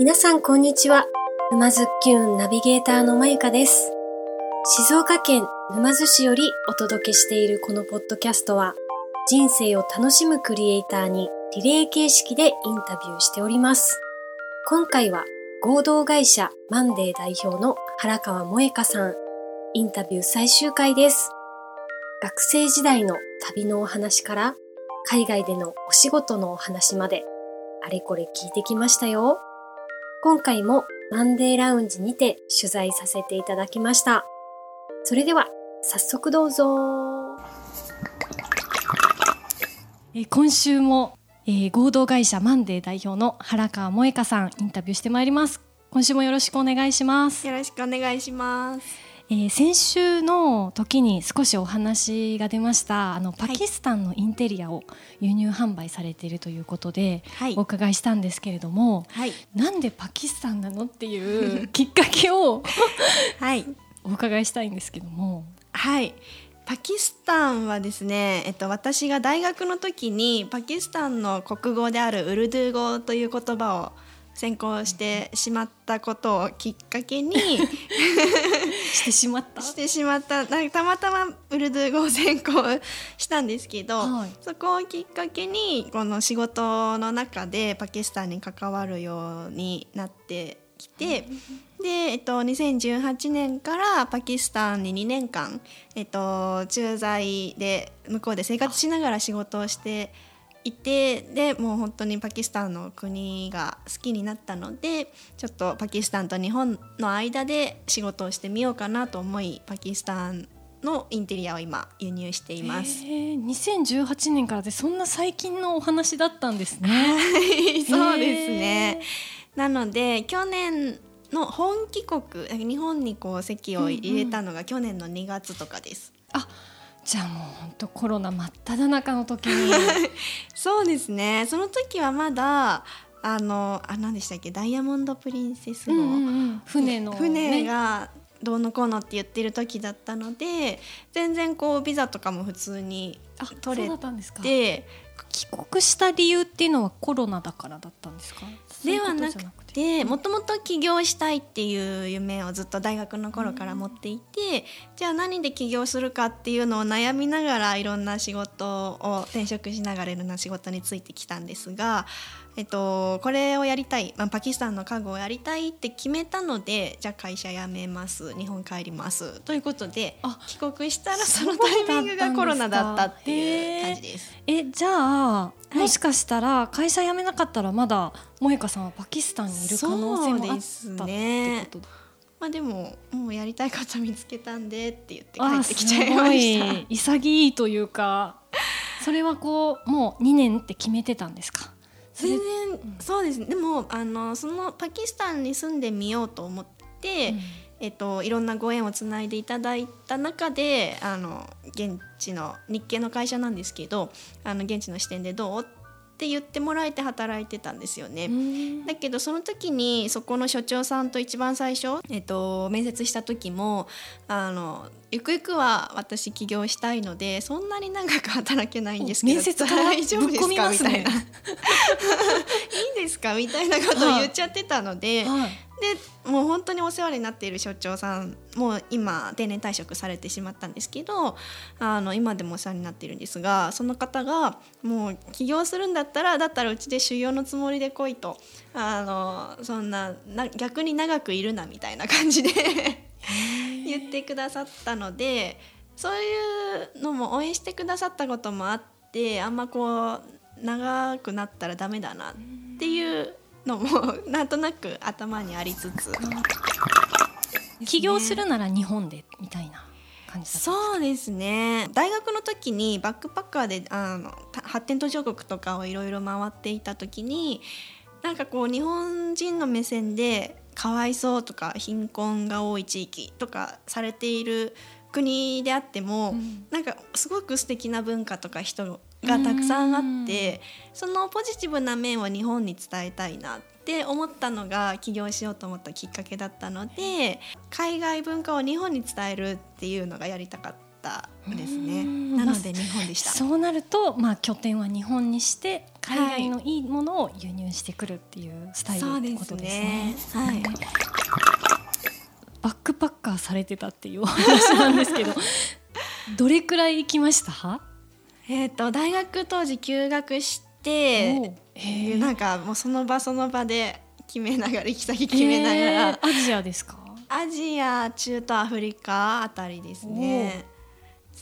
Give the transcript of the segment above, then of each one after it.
皆さんこんにちは。沼津きゅんナビゲーターのまゆかです。静岡県沼津市よりお届けしているこのポッドキャストは、人生を楽しむクリエイターにリレー形式でインタビューしております。今回は合同会社マンデー代表の原川萌香さん、インタビュー最終回です。学生時代の旅のお話から、海外でのお仕事のお話まで、あれこれ聞いてきましたよ。今回もマンデーラウンジにて取材させていただきました。それでは、早速どうぞ。えー今週も、えー合同会社マンデー代表の原川萌香さんインタビューしてまいります今週もよろしくお願いします、よろしくお願いします。えー先週の時に少しお話が出ましたあのパキスタンのインテリアを輸入販売されているということで、はいお伺いしたんですけれどもはい。なんでパキスタンなのっていう きっかけを はい。お伺いしたいんですけどもはい。パキスタンはですね、えっと、私が大学の時にパキスタンの国語であるウルドゥー語という言葉を専攻してしまったことをきっかけにしてしまった？してしまった。なんかたまたまウルドゥー語を専攻したんですけど、はい。そこをきっかけにこの仕事の中でパキスタンに関わるようになってきて。で、えっと、2018年からパキスタンに2年間、えっと、駐在で向こうで生活しながら仕事をしていてでもう本当にパキスタンの国が好きになったのでちょっとパキスタンと日本の間で仕事をしてみようかなと思いパキスタンのインテリアを今輸入しています。えー2018年からでそんな最近のお話だったんですね。はいそうですね。なので去年の本帰国日本にこう籍を入れたのが去年の2月とかです。あじゃあもう本当コロナ真っ只中の時に。そうですね。その時はまだあのあ何でしたっけ？ダイヤモンドプリンセス号、うんうんうん。船の、ね、船がどうのこうのって言ってる時だったので全然こうビザとかも普通にあ取れそうだったんですか。で帰国した理由っていうのはコロナだからだったんですか？ではなくそういうことじゃてもともと起業したいっていう夢をずっと大学の頃から持っていて、じゃあ何で起業するかっていうのを悩みながらいろんな仕事を転職しながらいろんな仕事についてきたんですが、えっと、これをやりたい、まあ、パキスタンの家具をやりたいって決めたのでじゃあ会社辞めます日本帰りますということであ帰国したらそのタイミングがコロナだったっていう感じです。えじゃあ、いもしかしたら会社辞めなかったらまだ萌香さんはパキスタンにいる可能性もあったってこと？まあでももうやりたいこと見つけたんでって言って帰あってきちゃいました。潔いというか それはこうもう2年って決めてたんですか？全然そうですね。でもあのそのパキスタンに住んでみようと思って、うん。えっと、いろんなご縁をつないでいただいた中であの現地の日系の会社なんですけどあの現地の視点でどう？って言ってもらえて働いてたんですよね。うん。だけどその時にそこの所長さんと一番最初、えっと、面接した時もあのゆくゆくは私起業したいのでそんなに長く働けないんですけど面接から大丈夫ですぶっ込みますね。かみたいな。いいですか？みたいなことを言っちゃってたので、はいでもう本当にお世話になっている所長さんもう今定年退職されてしまったんですけどあの今でもお世話になっているんですがその方がもう起業するんだったらだったらうちで修行のつもりで来いとあのそんな逆に長くいるなみたいな感じで 言ってくださったのでそういうのも応援してくださったこともあってあんまこう長くなったらダメだなっていうのも なんとなく頭にありつつ。起業するなら日本でみたいな感じそうですね。大学の時にバックパッカーであのた発展途上国とかをいろいろ回っていた時になんかこう日本人の目線でかわいそうとか貧困が多い地域とかされている国であっても、うん。なんかすごく素敵な文化とか人がたくさんあってそのポジティブな面を日本に伝えたいなって思ったのが起業しようと思ったきっかけだったので海外文化を日本に伝えるっていうのがやりたかったですね。うん。なので日本でした。そうなると、まあ、拠点は日本にして海外のい。いものを輸入してくるっていうスタイルってことですね。はい。バックパッカーされてたっていうお話なんですけどどれくらい行きました？えっ、と大学当時休学してへなんかもうその場その場で決めながら行き先決めながら、アジアですか？アジア中東アフリカあたりですね。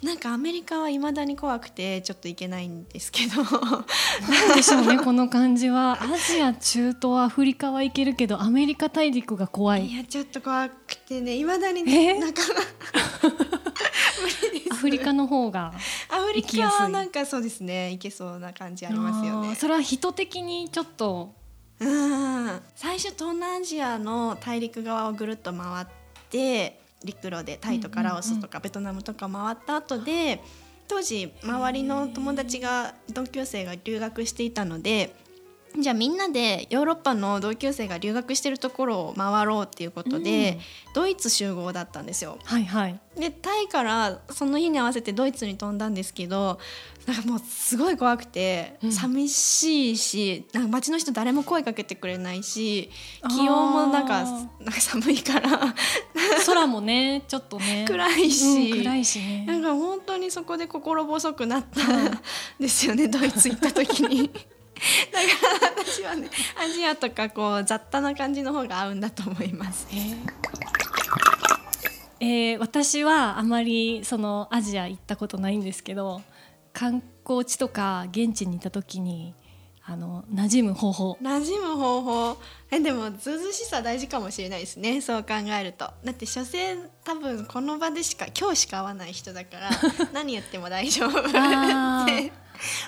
なんかアメリカはいまだに怖くてちょっと行けないんですけど。なんでしょうねこの感じは。アジア中東アフリカは行けるけどアメリカ大陸が怖い。いやちょっと怖くてねいまだにえ？ねなんか無理ですアフリカの方がアフリ行きやすい。カはなんかそうですね行けそうな感じありますよね。それは人的にちょっと。うん。最初東南アジアの大陸側をぐるっと回って陸路でタイとかラオスとかベトナムとか回った後で当時周りの友達が同級生が留学していたのでじゃあみんなでヨーロッパの同級生が留学してるところを回ろうっていうことで、ドイツ集合だったんですよ。はいはい。でタイからその日に合わせてドイツに飛んだんですけどなんかもうすごい怖くて、うん。寂しいしなんか街の人誰も声かけてくれないし気温もなんかなんか寒いから。空もねちょっっとね。暗いし、うん暗いしね。なんか本当にそこで心細くなったんですよねドイツ行った時に。だから私はねアジアとかこう雑多な感じの方が合うんだと思います。えー。私はあまりそのアジア行ったことないんですけど観光地とか現地に行った時にあの馴染む方法。馴染む方法。えでもずうずうしさ大事かもしれないですね。そう考えると。だって所詮多分この場でしか今日しか会わない人だから 何言っても大丈夫って思って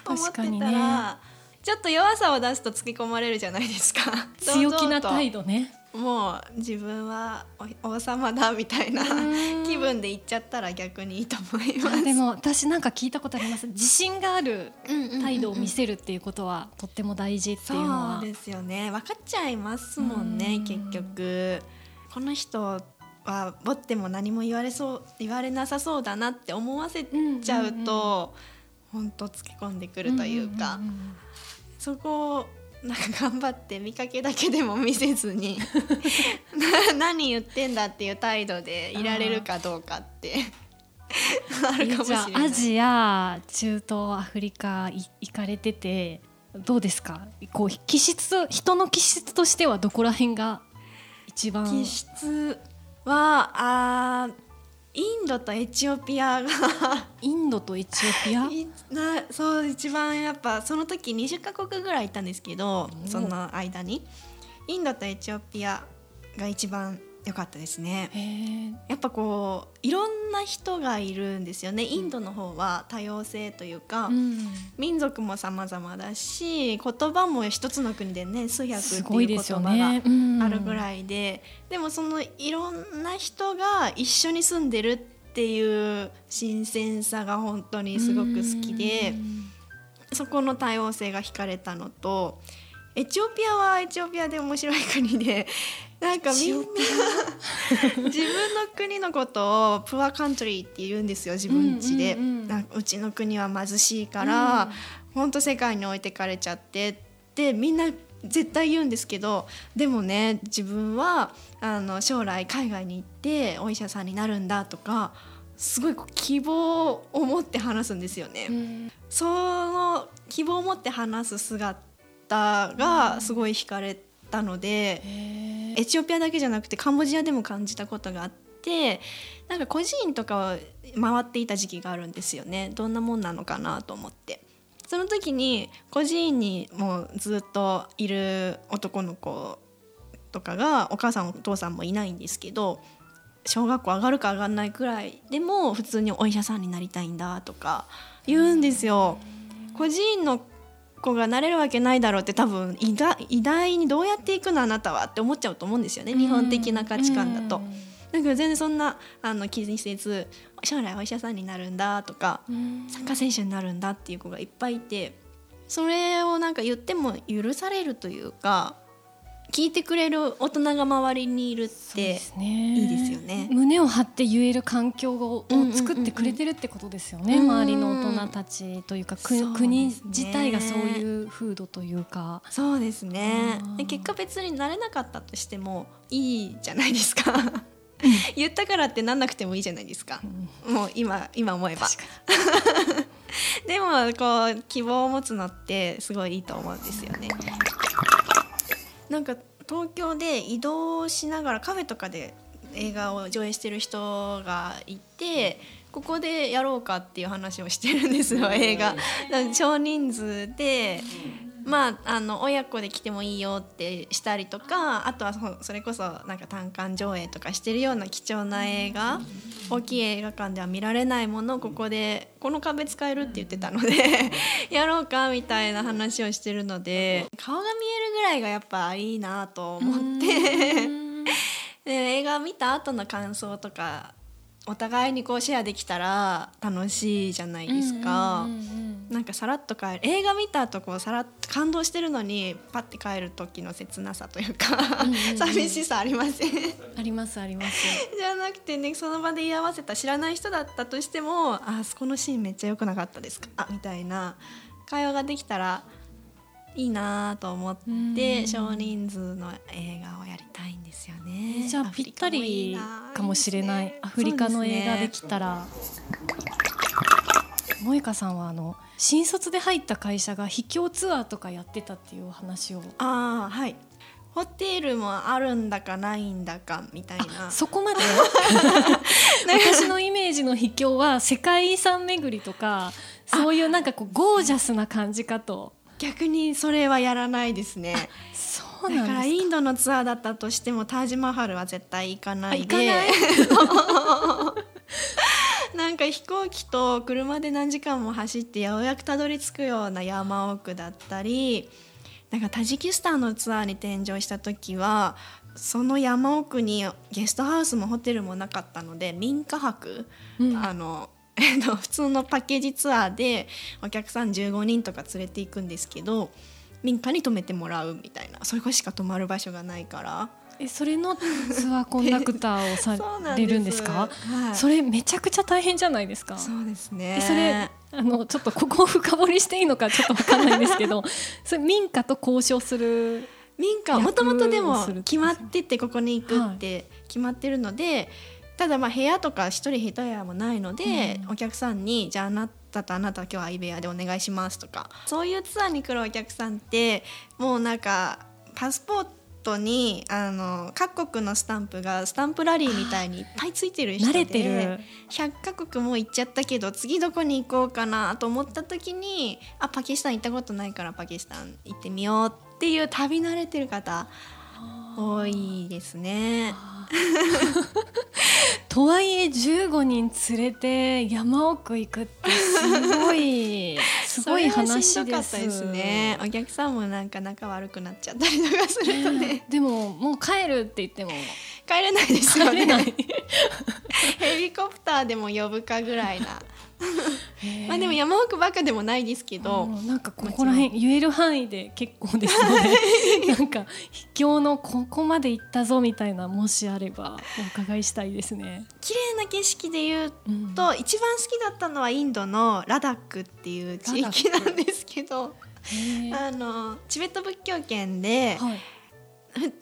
た確かにら、ねちょっと弱さを出すと突き込まれるじゃないですか。強気な態度度ね。もう自分はお王様だみたいなうん。気分で言っちゃったら逆にいいと思います。あでも私なんか聞いたことあります。自信がある態度を見るせるっていうことはとっても大事っていうのそはうですよね。分かっちゃいますもんねうん。結局。この人はぼっても何も言われそう言われなさそうだなって思わせちゃうと本当つけ込んでくるというか、んんんそこをなんか頑張って見かけだけでも見せずに な何言ってんだっていう態度でいられるかどうかって。あるかもしれない。あアジア中東アフリカい行かれててどうですか？こう気質人の気質としてはどこら辺が一番？気質はあーインドとエチオピアが。インドとエチオピア？いなそう一番やっぱその時20カ国ぐらい行ったんですけどおその間に。インドとエチオピアが一番良かったですね。やっぱこういろんな人がいるんですよね。インドの方は多様性というか、うん。民族も様々だし言葉も一つの国でね数百すっていう言葉がね。うん。あるぐらいで、でもそのいろんな人が一緒に住んでるっていう新鮮さが本当にすごく好きでうん。そこの多様性が惹かれたのとエチオピアはエチオピアで面白い国でなんかみんな。自分の国のことをプアカントリーって言うんですよ自分家で、うんうんうん。なんかうちの国は貧しいから、本当世界に置いてかれちゃって。ってみんな絶対言うんですけどでもね自分はあの将来海外に行ってお医者さんになるんだとかすごい希望を持って話すんですよね。うん。その希望を持って話す姿がすごい惹かれたので、エチオピアだけじゃなくてカンボジアでも感じたことがあってなんか孤児院とかを回っていた時期があるんですよね。どんなもんなのかなと思って。その時に孤児院にもうずっといる男の子とかがお母さんお父さんもいないんですけど小学校上がるか上がらないくらいでも普通にお医者さんになりたいんだとか言うんですよ。孤児院の子がなれるわけないだろうって多分偉大にどうやっていくのあなたはって思っちゃうと思うんですよね。日本的な価値観だと。だけど全然そんなあの気にせず将来お医者さんになるんだとかうん。サッカー選手になるんだっていう子がいっぱいいてそれをなんか言っても許されるというか聞いてくれる大人が周りにいるっていいですよね。胸を張って言える環境をうんうんうんうん作ってくれてるってことですよね、うん。周りの大人たちというかうですね。国自体がそういう風土というか。そうですね。うんで結果別になれなかったとしてもいいじゃないですか。言ったからってなんなくてもいいじゃないですか。もう今今思えば。でもこう希望を持つのってすごいいいと思うんですよねなんか東京で移動しながらカフェとかで映画を上映してる人がいてここでやろうかっていう話をしてるんですよ映画。少人数でまあ、あの親子で来てもいいよってしたりとかあとはそそれこそなんか単館上映とかしてるような貴重な映画大きい映画館では見られないものをここでこの壁使えるって言ってたので やろうかみたいな話をしてるので顔が見えるぐらいがやっぱいいなと思って。で映画見た後の感想とかお互いにこうシェアできたら楽しいじゃないですか。うんうんうんうんなんかさらっと帰る映画見た後こうさらっと感動してるのにパッて帰る時の切なさというかうんうんうん寂しさありません？ありますあります じゃなくてねその場で居合わせた知らない人だったとしても「あそこのシーンめっちゃ良くなかったですか?」あみたいな会話ができたらいいなと思ってうん。少人数の映画をやりたいんですよね。じゃあぴったりかもしれない。アフリカの映画できたら。萌香さんはあの新卒で入った会社が秘境ツアーとかやってたっていうお話を。ああはい。ホテルもあるんだかないんだかみたいな。そこまで？私のイメージの秘境は世界遺産巡りとかそういうなんかこうゴージャスな感じかと逆にそれはやらないですね。そうだからインドのツアーだったとしてもタージマハルは絶対行かないで。あ行かない。なんか飛行機と車で何時間も走ってようやくたどり着くような山奥だったりなんかタジキスタンのツアーに転乗した時はその山奥にゲストハウスもホテルもなかったので民家泊、うん。あのえっと普通のパッケージツアーでお客さん15人とか連れて行くんですけど民家に泊めてもらうみたいなそれこしか泊まる場所がないから。えそれのツアーコンダクターをさ れるんですか？はい、それめちゃくちゃ大変じゃないですか？そうですね。えそれあのちょっとここを深掘りしていいのかちょっとわかんないんですけど それ民家と交渉する民家はもともとでも決まっててここに行くって決まってるので、ただまあ部屋とか一人一部屋もないので、うん。お客さんに「じゃああなたとあなたは今日は相部屋でお願いします」とか。そういうツアーに来るお客さんってもうなんかパスポートにあの各国のスタンプがスタンプラリーみたいにいっぱいついてる人で慣れてる。100カ国も行っちゃったけど次どこに行こうかなと思った時にあパキスタン行ったことないからパキスタン行ってみようっていう旅慣れてる方多いですね。とはいえ15人連れて山奥行くってすごいすごい話ですですね。お客さんもなんか仲悪くなっちゃったりとかするとね、でももう帰るって言っても帰れないですよね。帰れない ヘリコプターでも呼ぶかぐらいな。まあでも山奥ばっかでもないですけど、うんなんかここら辺言える範囲で結構ですので なんか秘境のここまで行ったぞみたいなもしあればお伺いしたいですね。綺麗な景色で言ううん。と一番好きだったのはインドのラダックっていう地域なんですけどあのチベット仏教圏で、はい。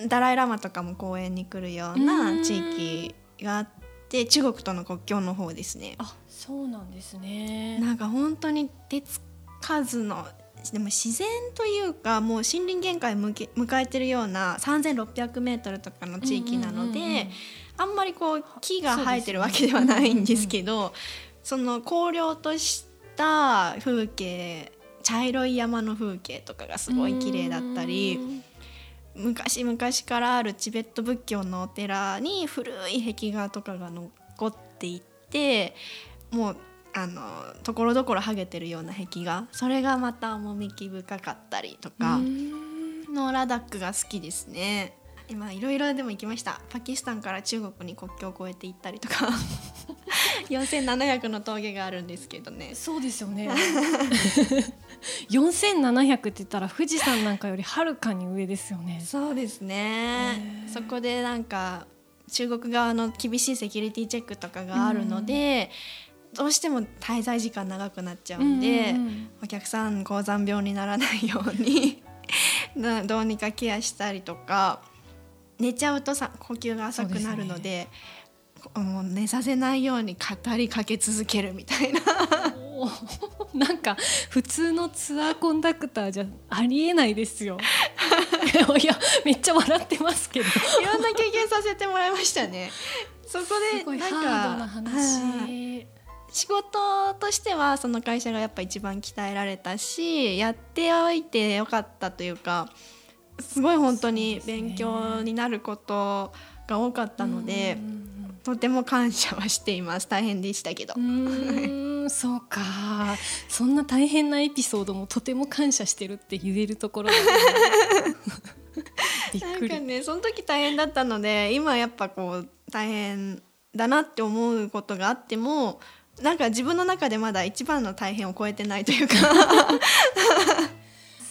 ダライ・ラマとかも公園に来るような地域があって中国との国境の方ですね。あそうなんですね。なんか本当に手つかずのでも自然というかもう森林限界向け迎えてるような3,600メートルとかの地域なので、うんうんうんうんあんまりこう木が生えてるわけではないんですけどその荒涼とした風景茶色い山の風景とかがすごい綺麗だったり昔々からあるチベット仏教のお寺に古い壁画とかが残っていてもうあのところどころ剥げてるような壁画。それがまた趣深かったりとかうん。のラダックが好きですね。今いろいろでも行きました。パキスタンから中国に国境を越えて行ったりとか。4700の峠があるんですけどね。そうですよね。4700って言ったら富士山なんかよりはるかに上ですよね。そうですね。そこでなんか中国側の厳しいセキュリティチェックとかがあるので、どうしても滞在時間長くなっちゃうんで、うんうんうん。お客さん高山病にならないように などうにかケアしたりとか寝ちゃうとさ呼吸が浅くなるのでこもう寝させないように語りかけ続けるみたいな なんか普通のツアーコンダクターじゃありえないですよ。いやめっちゃ笑ってますけど。いろんな経験させてもらいましたね。そこでなんハードなか話。はい仕事としてはその会社がやっぱ一番鍛えられたしやっておいてよかったというかすごい本当に勉強になることが多かったので、うんとても感謝はしています。大変でしたけど。う。んうんそうか。そんな大変なエピソードもとても感謝してるって言えるところだね。びっなんくねその時大変だったので今やっぱこう大変だなって思うことがあってもなんか自分の中でまだ一番の大変を超えてないというか。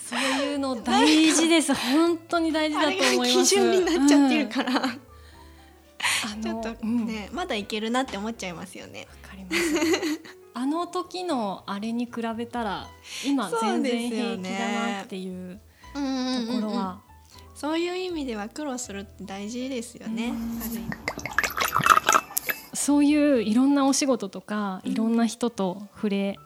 そういうの大事です。本当に大事だと思います。基準になっちゃってるから、うんちょっとうん。ね、まだいけるなって思っちゃいますよね。わかります。あの時のあれに比べたら今全然平気ねだなっていうところは、そういう意味では苦労するって大事ですよね。そういういろんなお仕事とかうん。いろんな人と触れ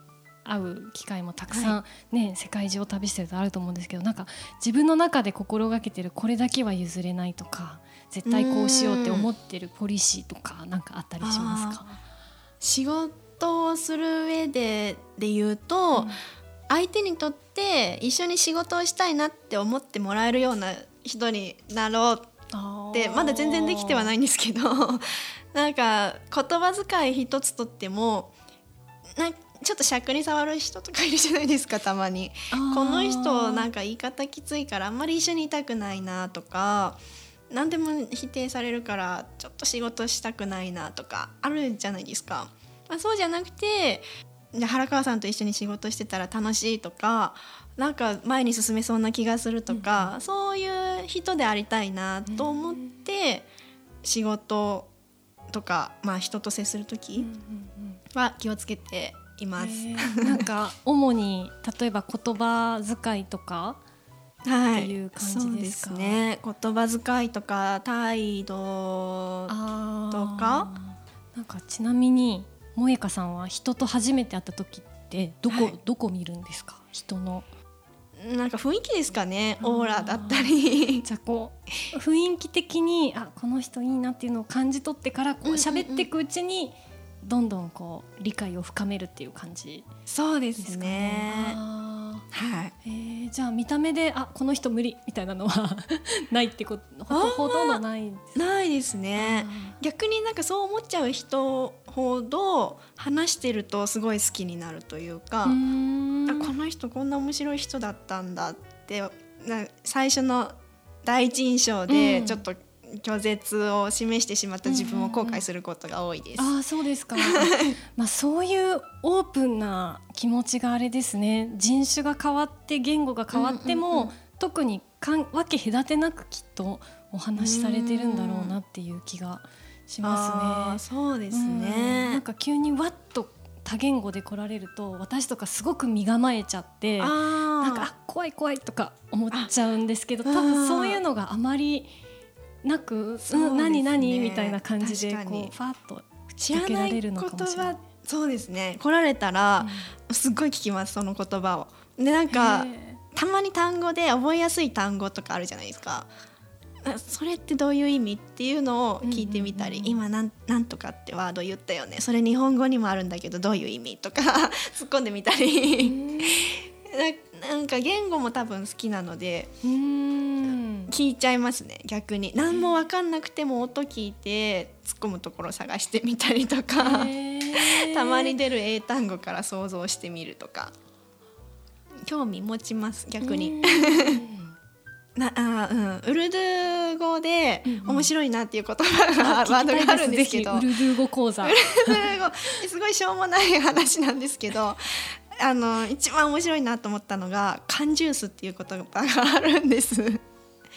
合う機会もたくさん、ね世界中を旅してるとあると思うんですけどなんか自分の中で心がけてるこれだけは譲れないとか絶対こうしようって思ってるポリシーとかなんかあったりしますか、仕事をする上でで言うと、相手にとって一緒に仕事をしたいなって思ってもらえるような人になろうってまだ全然できてはないんですけど なんか言葉遣い一つとってもなんちょっと尺に触る人とかいるじゃないですかたまに。この人なんか言い方きついからあんまり一緒にいたくないなとか何でも否定されるからちょっと仕事したくないなとかあるじゃないですか。まあ、そうじゃなくてじゃあ原川さんと一緒に仕事してたら楽しいとかなんか前に進めそうな気がするとか、そういう人でありたいなと思って仕事とか、まあ、人と接するうんう時んうんは気をつけています。なんか 主に例えば言葉遣いとかはっていう感じですか？ね。言葉遣いとか態度あとか？なんかちなみに萌香さんは人と初めて会った時ってどこ、はい。どこ見るんですか？人の。なんか雰囲気ですかね。オーラだったり。じゃあこう雰囲気的にあこの人いいなっていうのを感じ取ってからこう喋っていくうちにどんどんこう理解を深めるっていう感じそうでですねはい。ーえーじゃあ見た目であこの人無理みたいなのは ないってことほとほとんどないです。ないですね。逆になんかそう思っちゃう人ほど話してるとすごい好きになるというか、あこの人こん。な面白い人だったんだってな最初の第一印象うんでちょっと拒絶を示してしまった自分を後悔することが多いです。ああそうですか まあそういうオープンな気持ちがあれですね人種が変わって言語が変わっても、うんうんうん特にかん分け隔てなくきっとお話しされてるんだろうなっていう気がしますね。そうですうんね。なんか急にわっと多言語で来られると私とかすごく身構えちゃってなんかあ怖い怖いとか思っちゃうんですけど多あ分そういうのがあまりなく「そうねうん、何何?」みたいな感じでこうファーッと知らない言受けられるのかもしれない。葉そうですね。来られたら、すっごい聞きますその言葉を。でなんかへたまに単語で覚えやすい単語とかあるじゃないですか。あそれってどういう意味？っていうのを聞いてみたり、うん。うんうんうん今なんなんとかってワード言ったよね。それ日本語にもあるんだけどどういう意味？とか 突っ込んでみたー。り ななんか言語も多分好きなので。うーん聞いちゃいますね逆に。何も分かんなくても音聞いて突っ込むところ探してみたりとか。たまに出る英単語から想像してみるとか。興味持ちます逆に。うん なあーうん、ウルドゥー語でうんうん。面白いなっていう言葉が、ワードがあるんですけど。ウルドゥー語講座。ウルドゥー語。すごいしょうもない話なんですけどあの一番面白いなと思ったのが缶ジュースっていう言葉があるんです。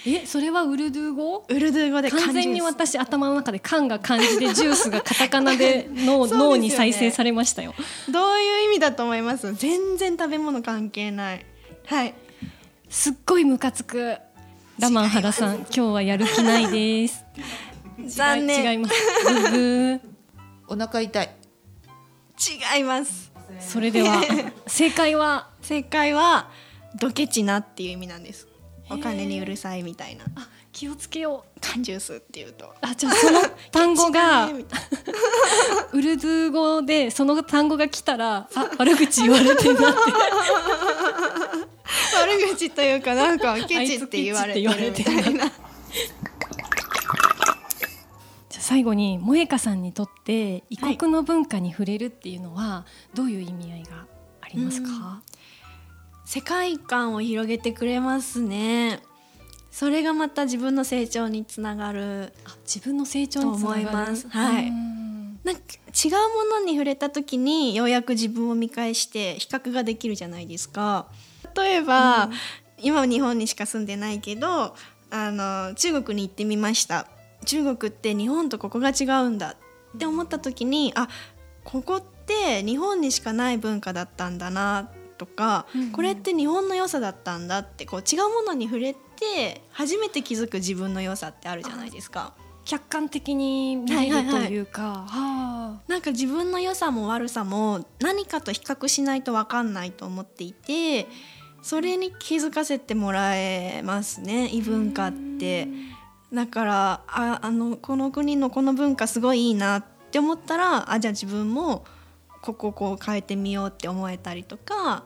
えそれはウルドゥー語？ウルドゥー語で完全に私頭の中で缶が漢字でジュースがカタカナで脳 ね。脳に再生されましたよ。どういう意味だと思います？全然食べ物関係ない。はい。すっごいムカつく。ラマン原さん今日はやる気ないです。残念。違います。お腹痛い。違います。それでは正解は？正解はドケチなっていう意味なんですお金にうるさいみたいな。あ気をつけよう。缶ジュースっていうと。あじゃあその単語がウルドゥー語でその単語が来たらあ悪口言われてんなって。な悪口というかなんかケチって言われてるみたいな。じゃあ最後に萌香さんにとって異国の文化に触れるっていうのはどういう意味合いがありますか、世界観を広げてくれますね。それがまた自分の成長につながるあ自分の成長につながる？と思います。はい。うん。なんか違うものに触れた時にようやく自分を見返して比較ができるじゃないですか。例えば、今は日本にしか住んでないけどあの中国に行ってみました。中国って日本とここが違うんだ。って思った時にあここって日本にしかない文化だったんだなとか、うんうんこれって日本の良さだったんだってこう違うものに触れて初めて気づく自分の良さってあるじゃないですか。客観的に見れるというか、はあなんか自分の良さも悪さも何かと比較しないと分かんないと思っていてそれに気づかせてもらえますね異文化って。だからああのこの国のこの文化すごいいいなって思ったらあじゃあ自分もここをこう変えてみようって思えたりとか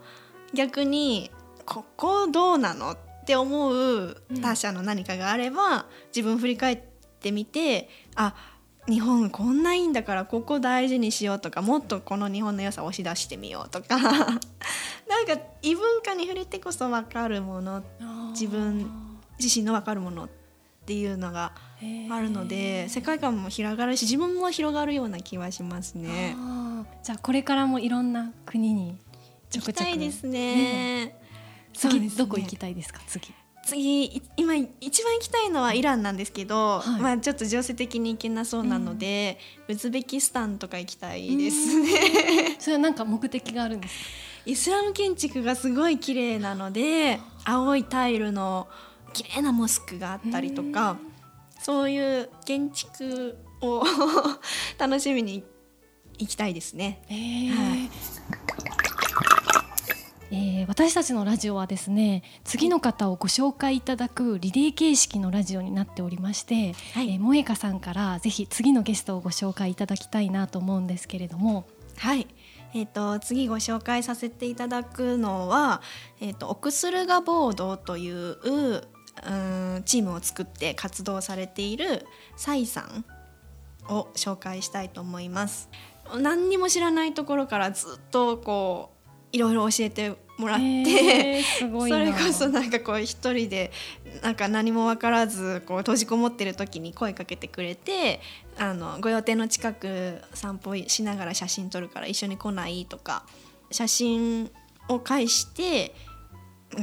逆にここどうなのって思う他者の何かがあれば、自分振り返ってみてあ日本こんないいんだからここ大事にしようとかもっとこの日本の良さを押し出してみようとか。なんか異文化に触れてこそ分かるもの自分自身の分かるものっていうのがあるので世界観も広がるし自分も広がるような気はしますね。じゃあこれからもいろんな国にちょ行きくちょくたいですね。そう次ね。どこ行きたいですか？次。次い今一番行きたいのはイランなんですけど、はい。まあちょっと情勢的に行けなそうなので、ウズベキスタンとか行きたいですね。それはなんか目的があるんですか？イスラム建築がすごい綺麗なので青いタイルの綺麗なモスクがあったりとかそういう建築を 楽しみに行きたいですね。えーはいえー私たちのラジオはですね次の方をご紹介いただくリレー形式のラジオになっておりまして、はいえー萌香さんからぜひ次のゲストをご紹介いただきたいなと思うんですけれどもはい。えー、と次ご紹介させていただくのは、えー、とオクスルガボードといううーんチームを作って活動されているサイさんを紹介したいと思います。何にも知らないところからずっとこういろいろ教えてもらって、それこそなんかこう一人でなんか何も分からずこう閉じこもってる時に声かけてくれてあのご予定の近く散歩しながら写真撮るから一緒に来ないとか写真を介して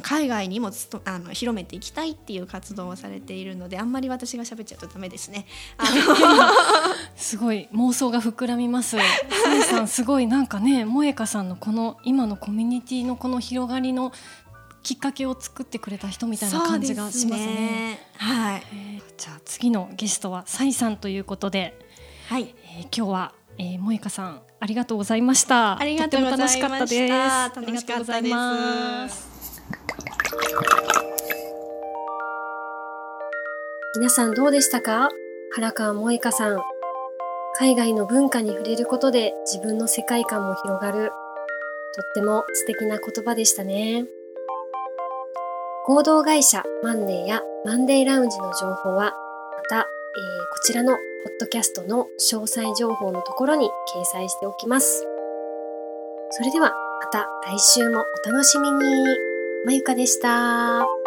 海外にもつとあの広めていきたいっていう活動をされているのであんまり私が喋っちゃうとダメですね。あの すごい妄想が膨らみます。さんすごいなんかね萌香さんのこの今のコミュニティのこの広がりのきっかけを作ってくれた人みたいな感じがしますね。はい、えーじゃあ次のゲストはサイさんということで、はい、えー今日は、えー、萌香さんありがとうございました。ありがとうございました。楽しかったですありがとうございます。皆さんどうでしたか？原川萌香さん。海外の文化に触れることで自分の世界観も広がる。とっても素敵な言葉でしたね。合同会社マンデーやマンデーラウンジの情報は、また、えーこちらのポッドキャストの詳細情報のところに掲載しておきます。それではまた来週もお楽しみに。まゆかでした。